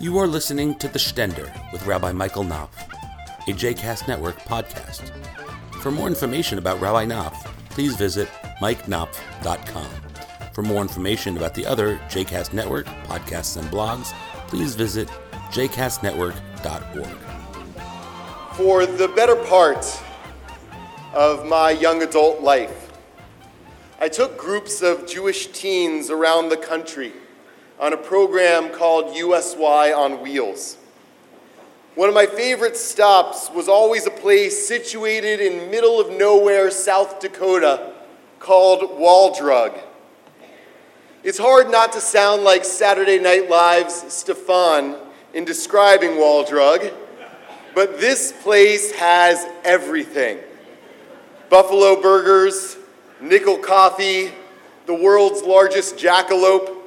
You are listening to The Stender with Rabbi Michael Knopf, a JCast Network podcast. For more information about Rabbi Knopf, please visit mikeknopf.com. For more information about the other JCast Network podcasts and blogs, please visit jcastnetwork.org. For the better part of my young adult life, I took groups of Jewish teens around the country on a program called USY on Wheels. One of my favorite stops was always a place situated in middle of nowhere, South Dakota, called Wall Drug. It's hard not to sound like Saturday Night Live's Stefon in describing Wall Drug, but this place has everything buffalo burgers, nickel coffee, the world's largest jackalope,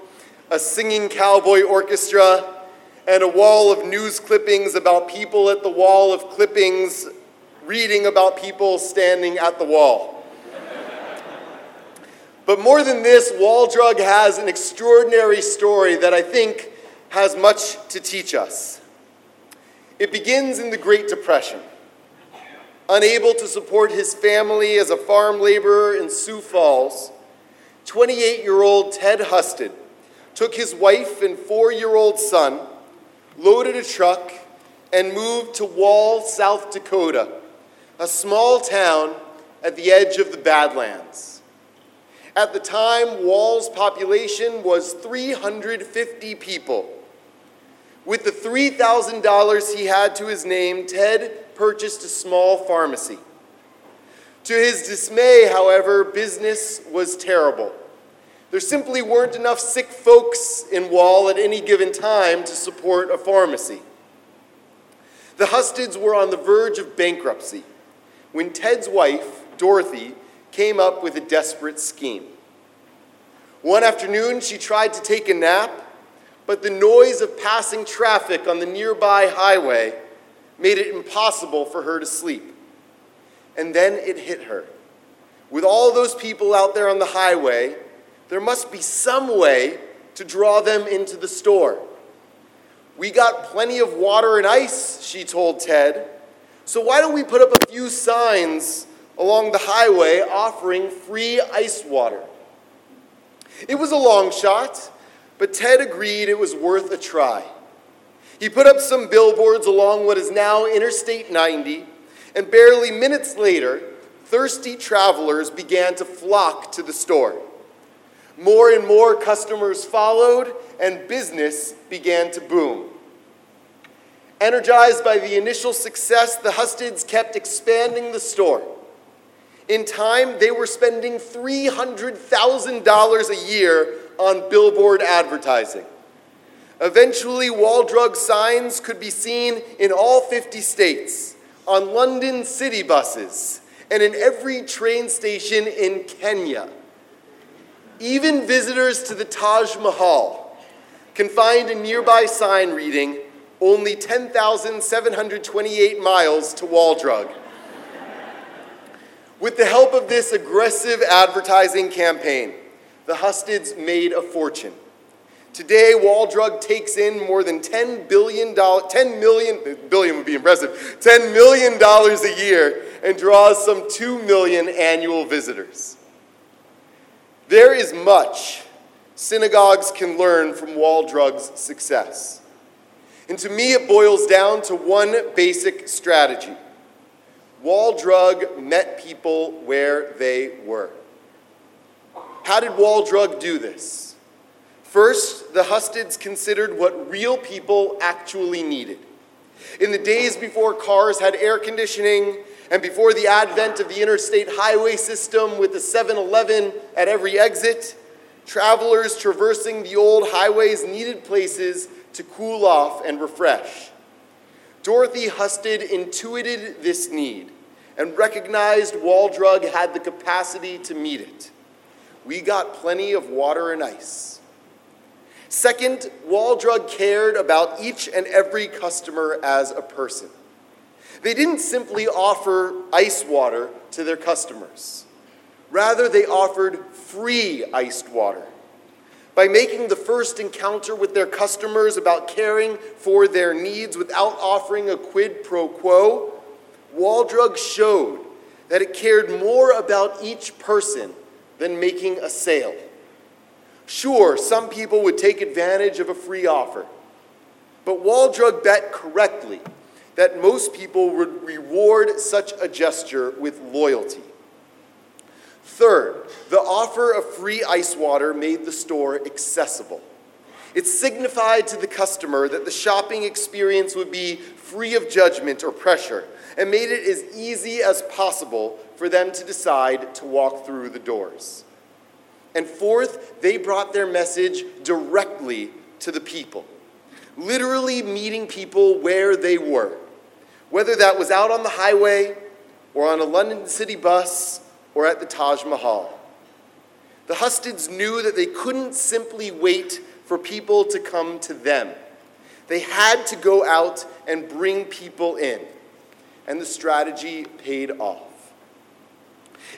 a singing cowboy orchestra, and a wall of news clippings about people at the wall of clippings reading about people standing at the wall. But more than this, Wall Drug has an extraordinary story that I think has much to teach us. It begins in the Great Depression. Unable to support his family as a farm laborer in Sioux Falls, 28 year old Ted Husted took his wife and four year old son, loaded a truck, and moved to Wall, South Dakota, a small town at the edge of the Badlands. At the time, Wall's population was 350 people. With the $3,000 he had to his name, Ted purchased a small pharmacy. To his dismay, however, business was terrible. There simply weren't enough sick folks in Wall at any given time to support a pharmacy. The Husteds were on the verge of bankruptcy when Ted's wife, Dorothy, came up with a desperate scheme. One afternoon, she tried to take a nap, but the noise of passing traffic on the nearby highway made it impossible for her to sleep. And then it hit her. With all those people out there on the highway, there must be some way to draw them into the store. We got plenty of water and ice, she told Ted. So why don't we put up a few signs along the highway offering free ice water. It was a long shot, but Ted agreed it was worth a try. He put up some billboards along what is now Interstate 90, and barely minutes later, thirsty travelers began to flock to the store. More and more customers followed, and business began to boom. Energized by the initial success, the Husteds kept expanding the store. In time, they were spending $300,000 a year on billboard advertising. Eventually, wall drug signs could be seen in all 50 states, on London city buses, and in every train station in Kenya. Even visitors to the Taj Mahal can find a nearby sign reading only 10,728 miles to Wall Drug. With the help of this aggressive advertising campaign, the Husteds made a fortune. Today, Wall Drug takes in more than $10 billion, 10 million, billion would be impressive, $10 million a year and draws some 2 million annual visitors. There is much synagogues can learn from Wall Drug's success. And to me, it boils down to one basic strategy Wall Drug met people where they were. How did Wall Drug do this? First, the Husteds considered what real people actually needed. In the days before cars had air conditioning and before the advent of the interstate highway system with the 7 Eleven at every exit, travelers traversing the old highways needed places to cool off and refresh. Dorothy Husted intuited this need and recognized Wall Drug had the capacity to meet it. We got plenty of water and ice. Second, Wall Drug cared about each and every customer as a person. They didn't simply offer ice water to their customers. Rather, they offered free iced water. By making the first encounter with their customers about caring for their needs without offering a quid pro quo, Wall Drug showed that it cared more about each person than making a sale. Sure, some people would take advantage of a free offer, but Wall Drug bet correctly that most people would reward such a gesture with loyalty. Third, the offer of free ice water made the store accessible. It signified to the customer that the shopping experience would be free of judgment or pressure and made it as easy as possible for them to decide to walk through the doors. And fourth, they brought their message directly to the people, literally meeting people where they were, whether that was out on the highway or on a London City bus or at the Taj Mahal. The Husteds knew that they couldn't simply wait for people to come to them. They had to go out and bring people in. And the strategy paid off.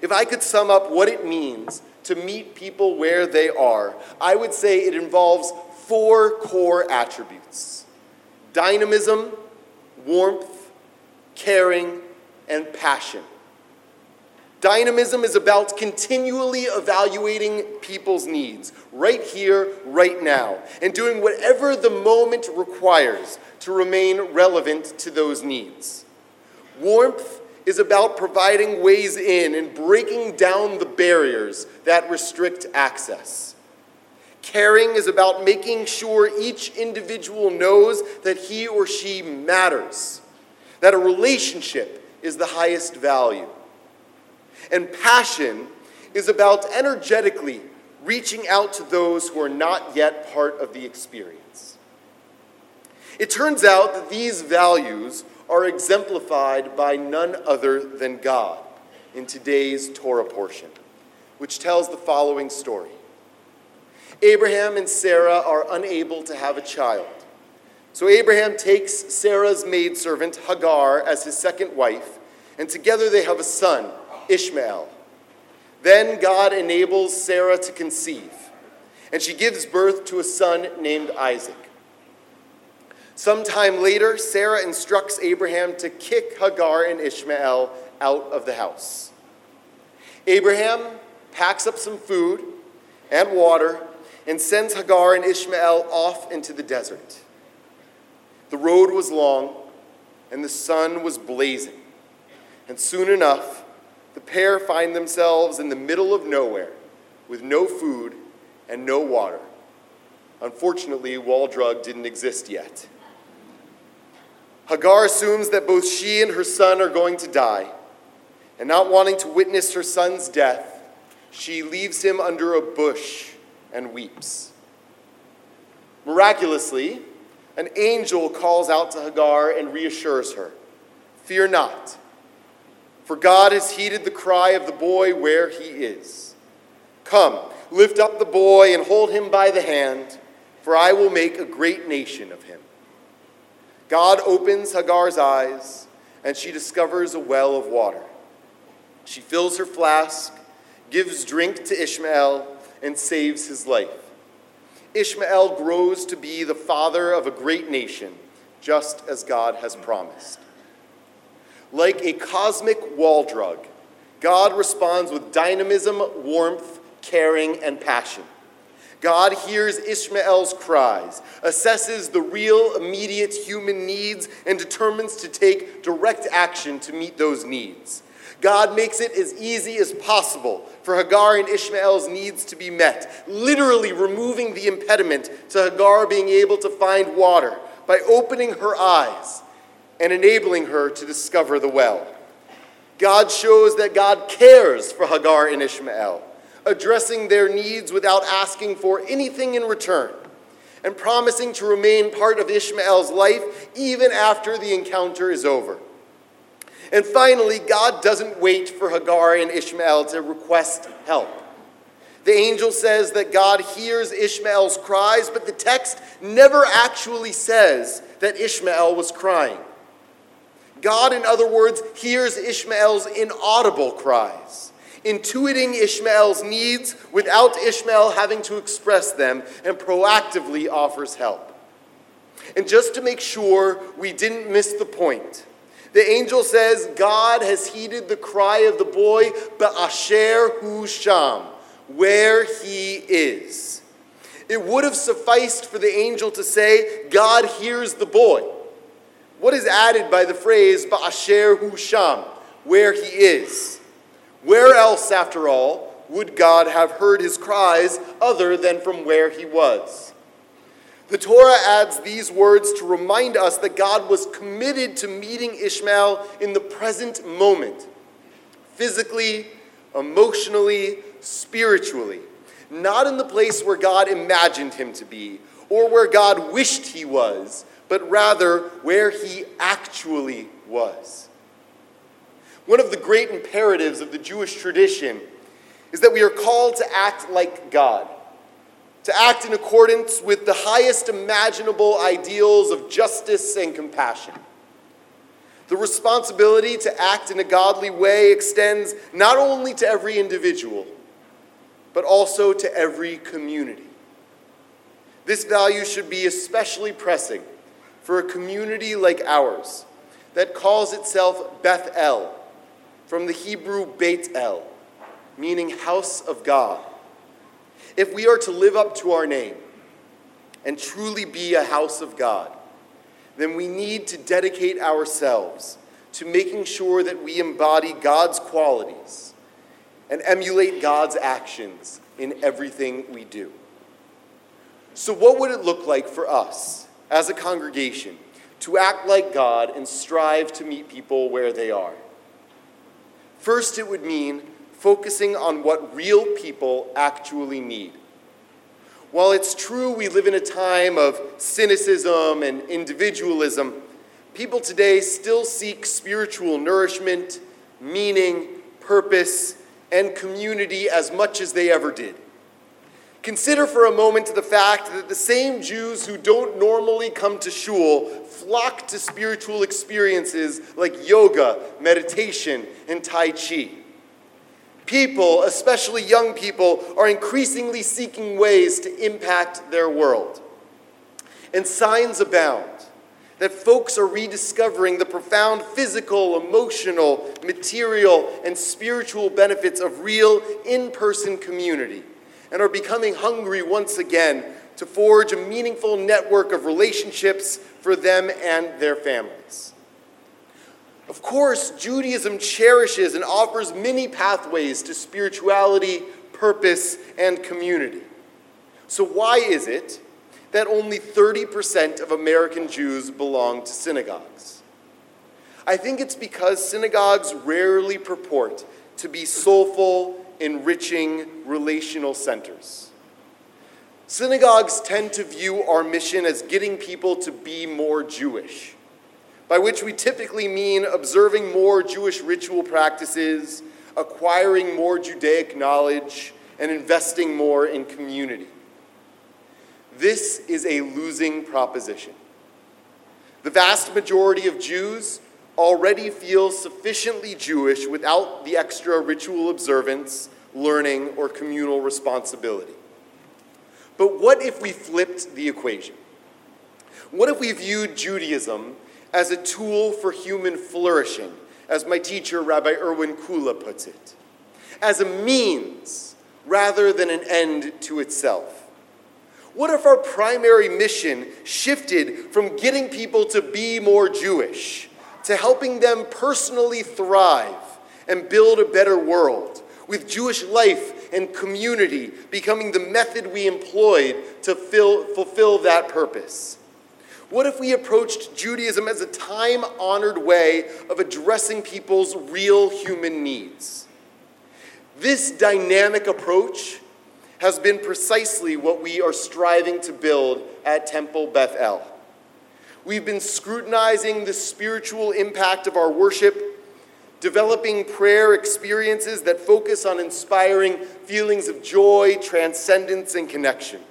If I could sum up what it means to meet people where they are, I would say it involves four core attributes dynamism, warmth, caring, and passion. Dynamism is about continually evaluating people's needs, right here, right now, and doing whatever the moment requires to remain relevant to those needs. Warmth is about providing ways in and breaking down the barriers that restrict access. Caring is about making sure each individual knows that he or she matters, that a relationship is the highest value. And passion is about energetically reaching out to those who are not yet part of the experience. It turns out that these values are exemplified by none other than God in today's Torah portion, which tells the following story Abraham and Sarah are unable to have a child. So Abraham takes Sarah's maidservant, Hagar, as his second wife, and together they have a son Ishmael. Then God enables Sarah to conceive, and she gives birth to a son named Isaac. Sometime later, Sarah instructs Abraham to kick Hagar and Ishmael out of the house. Abraham packs up some food and water and sends Hagar and Ishmael off into the desert. The road was long and the sun was blazing, and soon enough, the pair find themselves in the middle of nowhere with no food and no water. Unfortunately, Wall Drug didn't exist yet. Hagar assumes that both she and her son are going to die, and not wanting to witness her son's death, she leaves him under a bush and weeps. Miraculously, an angel calls out to Hagar and reassures her Fear not. For God has heeded the cry of the boy where he is. Come, lift up the boy and hold him by the hand, for I will make a great nation of him. God opens Hagar's eyes, and she discovers a well of water. She fills her flask, gives drink to Ishmael, and saves his life. Ishmael grows to be the father of a great nation, just as God has promised. Like a cosmic wall drug, God responds with dynamism, warmth, caring, and passion. God hears Ishmael's cries, assesses the real, immediate human needs, and determines to take direct action to meet those needs. God makes it as easy as possible for Hagar and Ishmael's needs to be met, literally removing the impediment to Hagar being able to find water by opening her eyes and enabling her to discover the well. God shows that God cares for Hagar and Ishmael, addressing their needs without asking for anything in return, and promising to remain part of Ishmael's life even after the encounter is over. And finally, God doesn't wait for Hagar and Ishmael to request help. The angel says that God hears Ishmael's cries, but the text never actually says that Ishmael was crying. God, in other words, hears Ishmael's inaudible cries. intuiting Ishmael's needs without Ishmael having to express them, and proactively offers help. And just to make sure we didn't miss the point, the angel says, God has heeded the cry of the boy, Ba'asher Hu Sham, where he is. It would have sufficed for the angel to say, God hears the boy. What is added by the phrase, Ba'asher Hu Sham, where he is? Where else, after all, would God have heard his cries other than from where he was? The Torah adds these words to remind us that God was committed to meeting Ishmael in the present moment, physically, emotionally, spiritually, not in the place where God imagined him to be or where God wished he was, but rather where he actually was. One of the great imperatives of the Jewish tradition is that we are called to act like God, to act in accordance with the highest imaginable ideals of justice and compassion. The responsibility to act in a godly way extends not only to every individual, but also to every community. This value should be especially pressing for a community like ours that calls itself Beth El from the Hebrew Beit El, meaning house of God. If we are to live up to our name and truly be a house of God, then we need to dedicate ourselves to making sure that we embody God's qualities and emulate God's actions in everything we do. So, what would it look like for us as a congregation to act like God and strive to meet people where they are? First, it would mean focusing on what real people actually need. While it's true we live in a time of cynicism and individualism, people today still seek spiritual nourishment, meaning, purpose, and community as much as they ever did. Consider for a moment the fact that the same Jews who don't normally come to shul flock to spiritual experiences like yoga, meditation, and Tai Chi. People, especially young people, are increasingly seeking ways to impact their world. And signs abound that folks are rediscovering the profound physical, emotional, material, and spiritual benefits of real in person community and are becoming hungry once again to forge a meaningful network of relationships for them and their families. Of course, Judaism cherishes and offers many pathways to spirituality, purpose, and community. So, why is it that only 30% of American Jews belong to synagogues? I think it's because synagogues rarely purport to be soulful, enriching relational centers. Synagogues tend to view our mission as getting people to be more Jewish, by which we typically mean observing more Jewish ritual practices, acquiring more Judaic knowledge, and investing more in community. This is a losing proposition. The vast majority of Jews already feel sufficiently Jewish without the extra ritual observance, learning, or communal responsibility. But what if we flipped the equation? What if we viewed Judaism as a tool for human flourishing, as my teacher, Rabbi Irwin Kula, puts it? As a means rather than an end to itself? What if our primary mission shifted from getting people to be more Jewish to helping them personally thrive and build a better world, with Jewish life and community becoming the method we employed to fill, fulfill that purpose? What if we approached Judaism as a time honored way of addressing people's real human needs? This dynamic approach has been precisely what we are striving to build at Temple Beth El. We've been scrutinizing the spiritual impact of our worship developing prayer experiences that focus on inspiring feelings of joy, transcendence, and connection.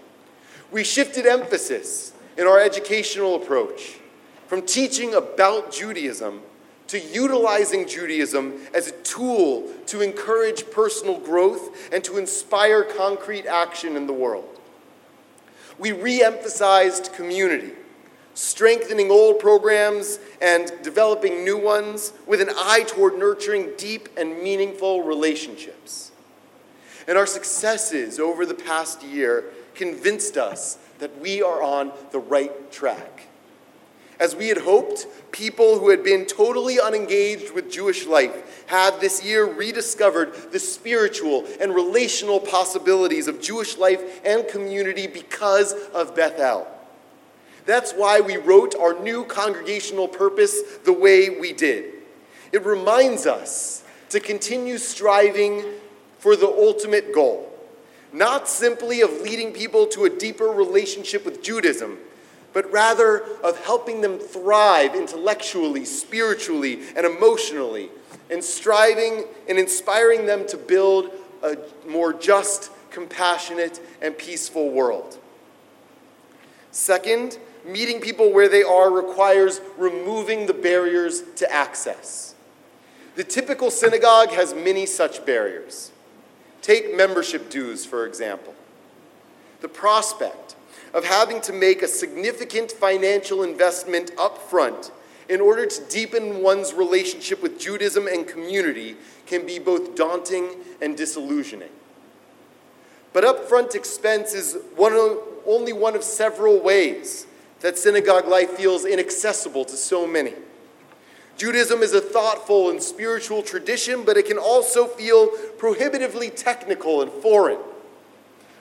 We shifted emphasis in our educational approach from teaching about Judaism to utilizing Judaism as a tool to encourage personal growth and to inspire concrete action in the world. We re emphasized community, strengthening old programs and developing new ones with an eye toward nurturing deep and meaningful relationships. And our successes over the past year convinced us that we are on the right track. As we had hoped, people who had been totally unengaged with Jewish life have this year rediscovered the spiritual and relational possibilities of Jewish life and community because of Beth El. That's why we wrote our new congregational purpose the way we did. It reminds us to continue striving for the ultimate goal, not simply of leading people to a deeper relationship with Judaism but rather of helping them thrive intellectually, spiritually, and emotionally, and striving and inspiring them to build a more just, compassionate, and peaceful world. Second, meeting people where they are requires removing the barriers to access. The typical synagogue has many such barriers. Take membership dues, for example. The prospect of having to make a significant financial investment up front in order to deepen one's relationship with Judaism and community can be both daunting and disillusioning. But upfront expense is one of, only one of several ways that synagogue life feels inaccessible to so many. Judaism is a thoughtful and spiritual tradition, but it can also feel prohibitively technical and foreign.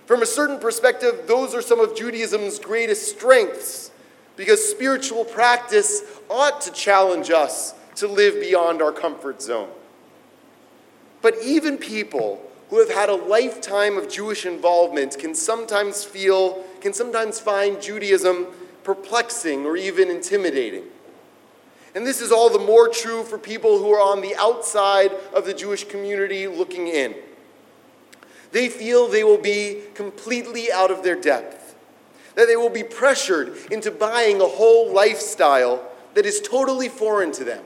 From a certain perspective, those are some of Judaism's greatest strengths because spiritual practice ought to challenge us to live beyond our comfort zone. But even people who have had a lifetime of Jewish involvement can sometimes feel, can sometimes find Judaism perplexing or even intimidating. And this is all the more true for people who are on the outside of the Jewish community looking in. They feel they will be completely out of their depth, that they will be pressured into buying a whole lifestyle that is totally foreign to them,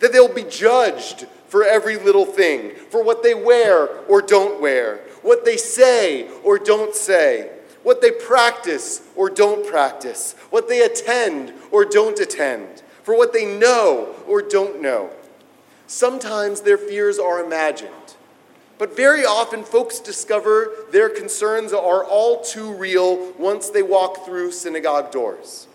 that they'll be judged for every little thing, for what they wear or don't wear, what they say or don't say, what they practice or don't practice, what they attend or don't attend, for what they know or don't know. Sometimes their fears are imagined. But very often, folks discover their concerns are all too real once they walk through synagogue doors.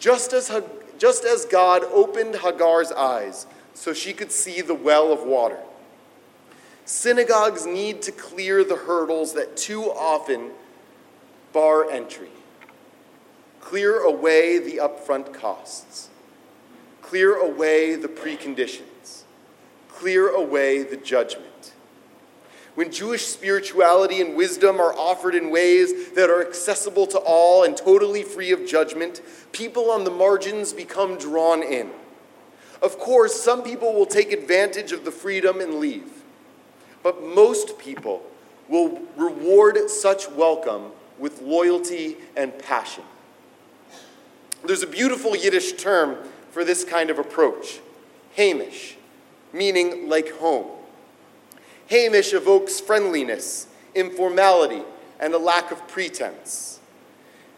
Just as, just as God opened Hagar's eyes so she could see the well of water, synagogues need to clear the hurdles that too often bar entry. Clear away the upfront costs, clear away the preconditions, clear away the judgment when Jewish spirituality and wisdom are offered in ways that are accessible to all and totally free of judgment, people on the margins become drawn in. Of course, some people will take advantage of the freedom and leave, but most people will reward such welcome with loyalty and passion. There's a beautiful Yiddish term for this kind of approach, Hamish, meaning like home. Hamish evokes friendliness, informality, and a lack of pretense.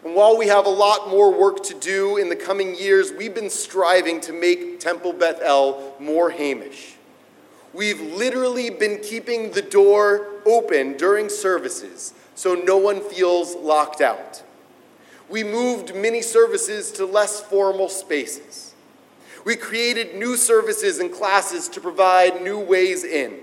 And while we have a lot more work to do in the coming years, we've been striving to make Temple Beth El more Hamish. We've literally been keeping the door open during services so no one feels locked out. We moved many services to less formal spaces. We created new services and classes to provide new ways in.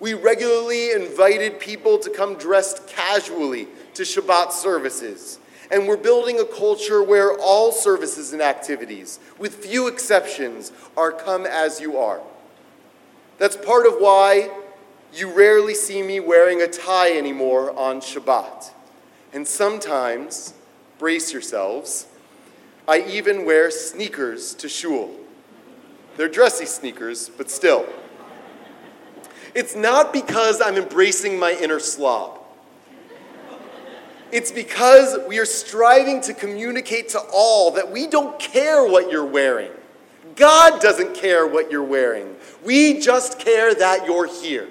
We regularly invited people to come dressed casually to Shabbat services. And we're building a culture where all services and activities, with few exceptions, are come as you are. That's part of why you rarely see me wearing a tie anymore on Shabbat. And sometimes, brace yourselves, I even wear sneakers to shul. They're dressy sneakers, but still. It's not because I'm embracing my inner slob. It's because we are striving to communicate to all that we don't care what you're wearing. God doesn't care what you're wearing. We just care that you're here.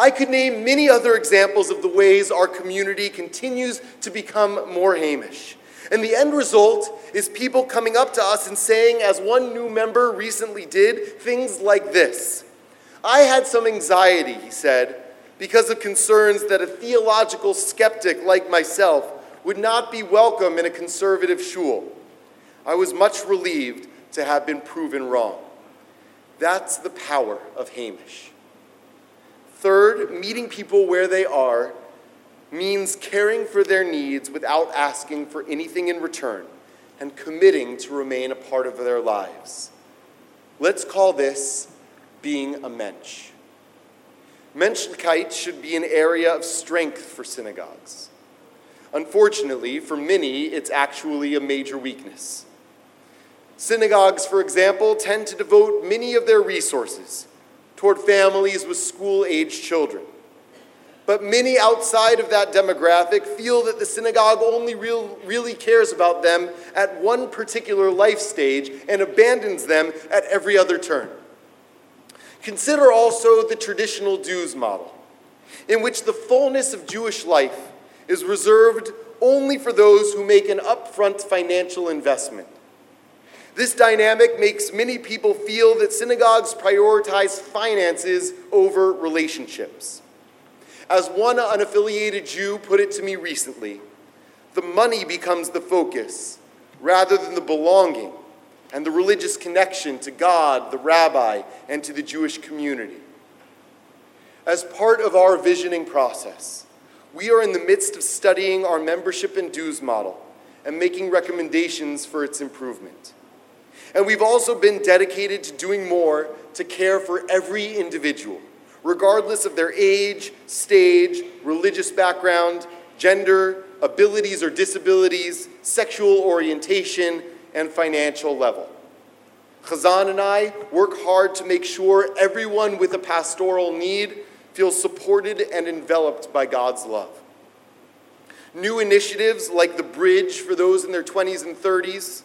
I could name many other examples of the ways our community continues to become more Hamish. And the end result is people coming up to us and saying, as one new member recently did, things like this I had some anxiety, he said, because of concerns that a theological skeptic like myself would not be welcome in a conservative shul. I was much relieved to have been proven wrong. That's the power of Hamish. Third, meeting people where they are means caring for their needs without asking for anything in return and committing to remain a part of their lives. Let's call this being a mensch. Menschlichkeit should be an area of strength for synagogues. Unfortunately, for many, it's actually a major weakness. Synagogues, for example, tend to devote many of their resources toward families with school aged children. But many outside of that demographic feel that the synagogue only real, really cares about them at one particular life stage and abandons them at every other turn. Consider also the traditional dues model, in which the fullness of Jewish life is reserved only for those who make an upfront financial investment this dynamic makes many people feel that synagogues prioritize finances over relationships. As one unaffiliated Jew put it to me recently, the money becomes the focus rather than the belonging and the religious connection to God, the rabbi, and to the Jewish community. As part of our visioning process, we are in the midst of studying our membership and dues model and making recommendations for its improvement. And we've also been dedicated to doing more to care for every individual, regardless of their age, stage, religious background, gender, abilities or disabilities, sexual orientation, and financial level. Chazan and I work hard to make sure everyone with a pastoral need feels supported and enveloped by God's love. New initiatives like the Bridge for those in their 20s and 30s,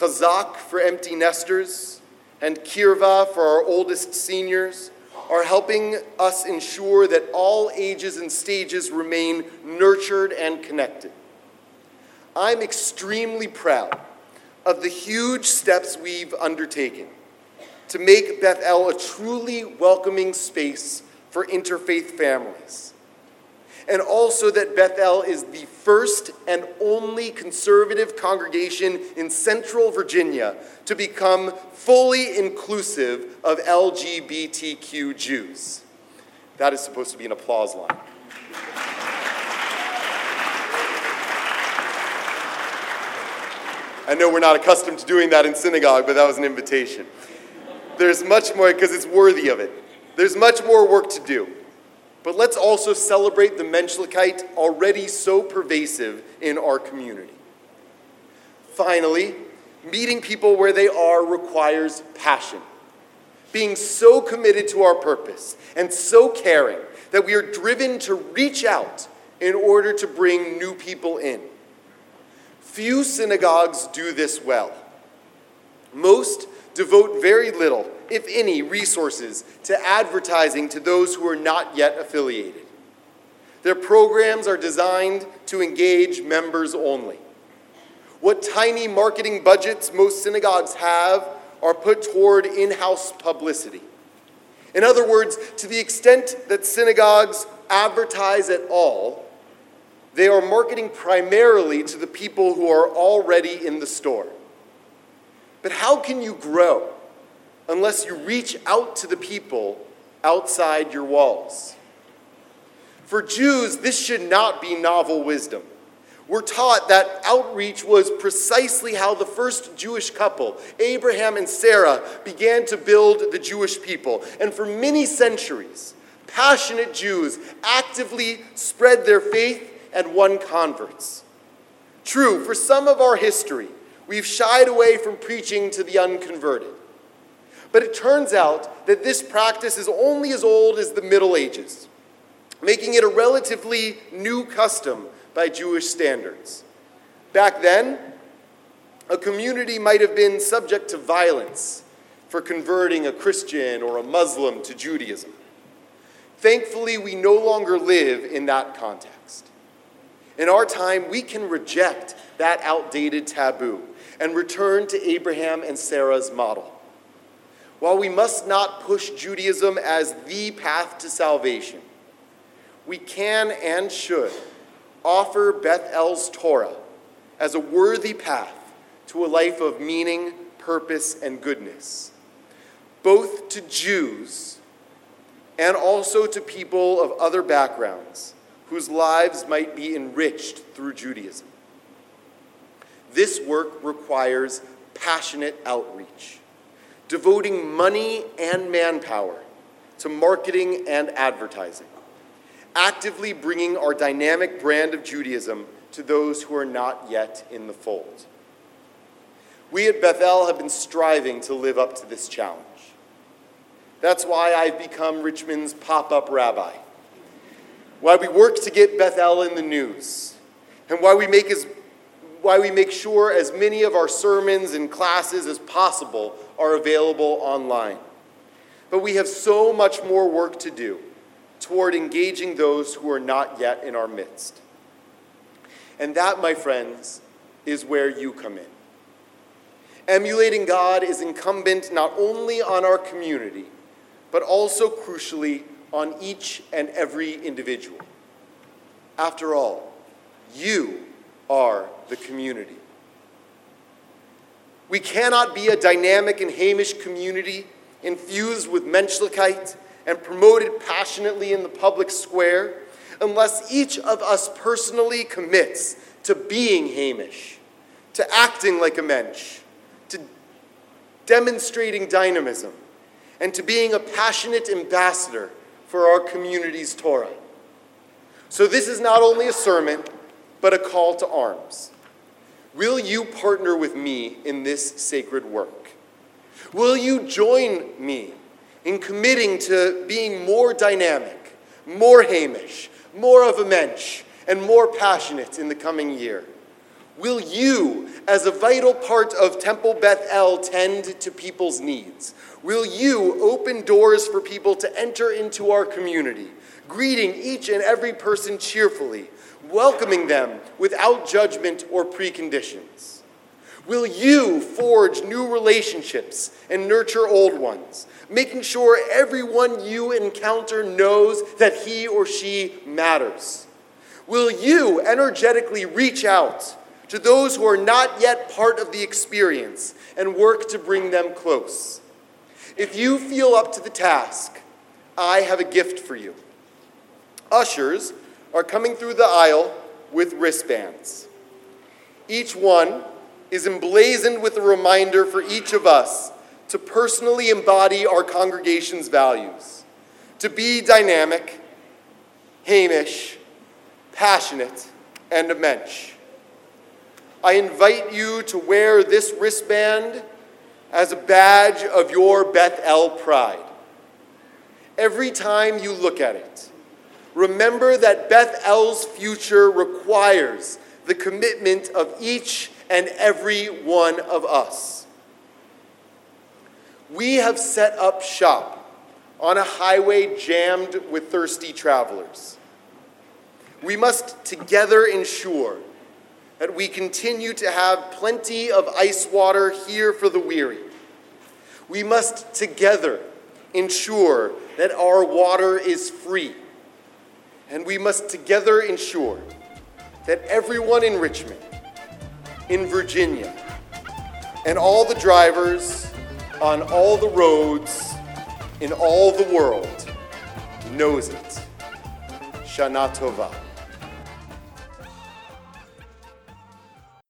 Chazak for empty nesters, and Kirva for our oldest seniors are helping us ensure that all ages and stages remain nurtured and connected. I'm extremely proud of the huge steps we've undertaken to make Beth El a truly welcoming space for interfaith families and also that Beth El is the first and only conservative congregation in central Virginia to become fully inclusive of LGBTQ Jews. That is supposed to be an applause line. I know we're not accustomed to doing that in synagogue, but that was an invitation. There's much more, because it's worthy of it. There's much more work to do. But let's also celebrate the Menschlichkeit already so pervasive in our community. Finally, meeting people where they are requires passion. Being so committed to our purpose and so caring that we are driven to reach out in order to bring new people in. Few synagogues do this well. Most devote very little, if any, resources to advertising to those who are not yet affiliated. Their programs are designed to engage members only. What tiny marketing budgets most synagogues have are put toward in house publicity. In other words, to the extent that synagogues advertise at all, they are marketing primarily to the people who are already in the store. But how can you grow unless you reach out to the people outside your walls? For Jews, this should not be novel wisdom. We're taught that outreach was precisely how the first Jewish couple, Abraham and Sarah, began to build the Jewish people. And for many centuries, passionate Jews actively spread their faith and won converts. True, for some of our history, we've shied away from preaching to the unconverted. But it turns out that this practice is only as old as the Middle Ages, making it a relatively new custom by Jewish standards. Back then, A community might have been subject to violence for converting a Christian or a Muslim to Judaism. Thankfully, we no longer live in that context. In our time, we can reject that outdated taboo and return to Abraham and Sarah's model. While we must not push Judaism as the path to salvation, we can and should offer Beth El's Torah as a worthy path to a life of meaning, purpose, and goodness, both to Jews and also to people of other backgrounds whose lives might be enriched through Judaism. This work requires passionate outreach, devoting money and manpower to marketing and advertising, actively bringing our dynamic brand of Judaism to those who are not yet in the fold. We at Beth El have been striving to live up to this challenge. That's why I've become Richmond's pop up rabbi, why we work to get Beth El in the news, and why we make as why we make sure as many of our sermons and classes as possible are available online. But we have so much more work to do toward engaging those who are not yet in our midst. And that, my friends, is where you come in. Emulating God is incumbent not only on our community, but also crucially on each and every individual. After all, you are the community. We cannot be a dynamic and Hamish community infused with Menschlichkeit and promoted passionately in the public square unless each of us personally commits to being Hamish, to acting like a mensch, to demonstrating dynamism, and to being a passionate ambassador for our community's Torah. So, this is not only a sermon, but a call to arms. Will you partner with me in this sacred work? Will you join me in committing to being more dynamic, more Hamish, more of a mensch, and more passionate in the coming year? Will you, as a vital part of Temple Beth El, tend to people's needs? Will you open doors for people to enter into our community, greeting each and every person cheerfully, welcoming them without judgment or preconditions? Will you forge new relationships and nurture old ones, making sure everyone you encounter knows that he or she matters? Will you energetically reach out to those who are not yet part of the experience and work to bring them close? If you feel up to the task, I have a gift for you. Ushers are coming through the aisle with wristbands. Each one is emblazoned with a reminder for each of us to personally embody our congregation's values, to be dynamic, Hamish, passionate, and a mensch. I invite you to wear this wristband as a badge of your Beth El pride. Every time you look at it, remember that Beth El's future requires the commitment of each and every one of us. We have set up shop on a highway jammed with thirsty travelers. We must together ensure that we continue to have plenty of ice water here for the weary. We must together ensure that our water is free. And we must together ensure that everyone in Richmond, in Virginia, and all the drivers on all the roads in all the world knows it. Shana Tova.